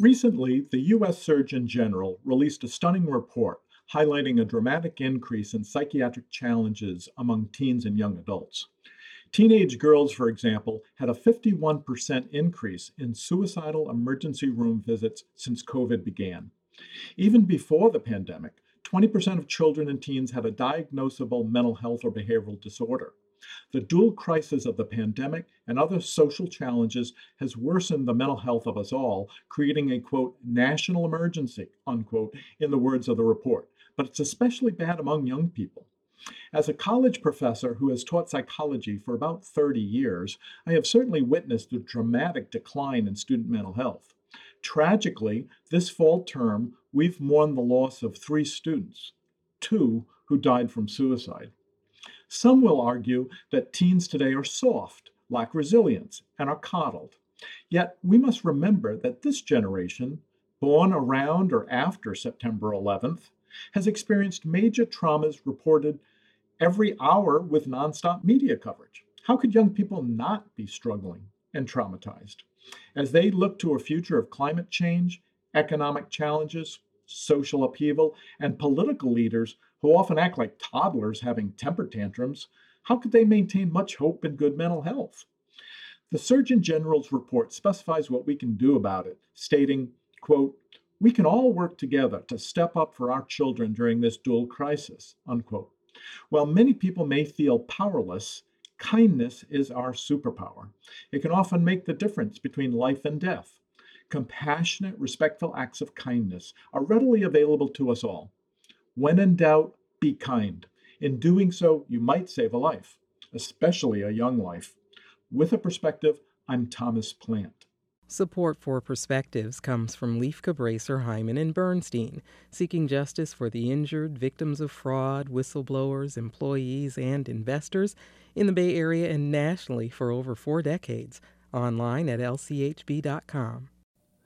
Recently, the U.S. Surgeon General released a stunning report highlighting a dramatic increase in psychiatric challenges among teens and young adults. Teenage girls, for example, had a 51% increase in suicidal emergency room visits since COVID began. Even before the pandemic, 20% of children and teens had a diagnosable mental health or behavioral disorder. The dual crisis of the pandemic and other social challenges has worsened the mental health of us all, creating a quote, national emergency, unquote, in the words of the report. But it's especially bad among young people. As a college professor who has taught psychology for about 30 years, I have certainly witnessed a dramatic decline in student mental health. Tragically, this fall term, we've mourned the loss of three students, two who died from suicide. Some will argue that teens today are soft, lack resilience, and are coddled. Yet we must remember that this generation, born around or after September 11th, has experienced major traumas reported every hour with nonstop media coverage. How could young people not be struggling and traumatized? As they look to a future of climate change, economic challenges, social upheaval, and political leaders who often act like toddlers having temper tantrums, how could they maintain much hope and good mental health? The Surgeon General's report specifies what we can do about it, stating, quote, we can all work together to step up for our children during this dual crisis, unquote. While many people may feel powerless, kindness is our superpower. It can often make the difference between life and death. Compassionate, respectful acts of kindness are readily available to us all. When in doubt, be kind. In doing so, you might save a life, especially a young life. With a perspective, I'm Thomas Plante. Support for Perspectives comes from Lieff Cabraser, Heimann, and Bernstein, seeking justice for the injured, victims of fraud, whistleblowers, employees, and investors in the Bay Area and nationally for over four decades. Online at lchb.com.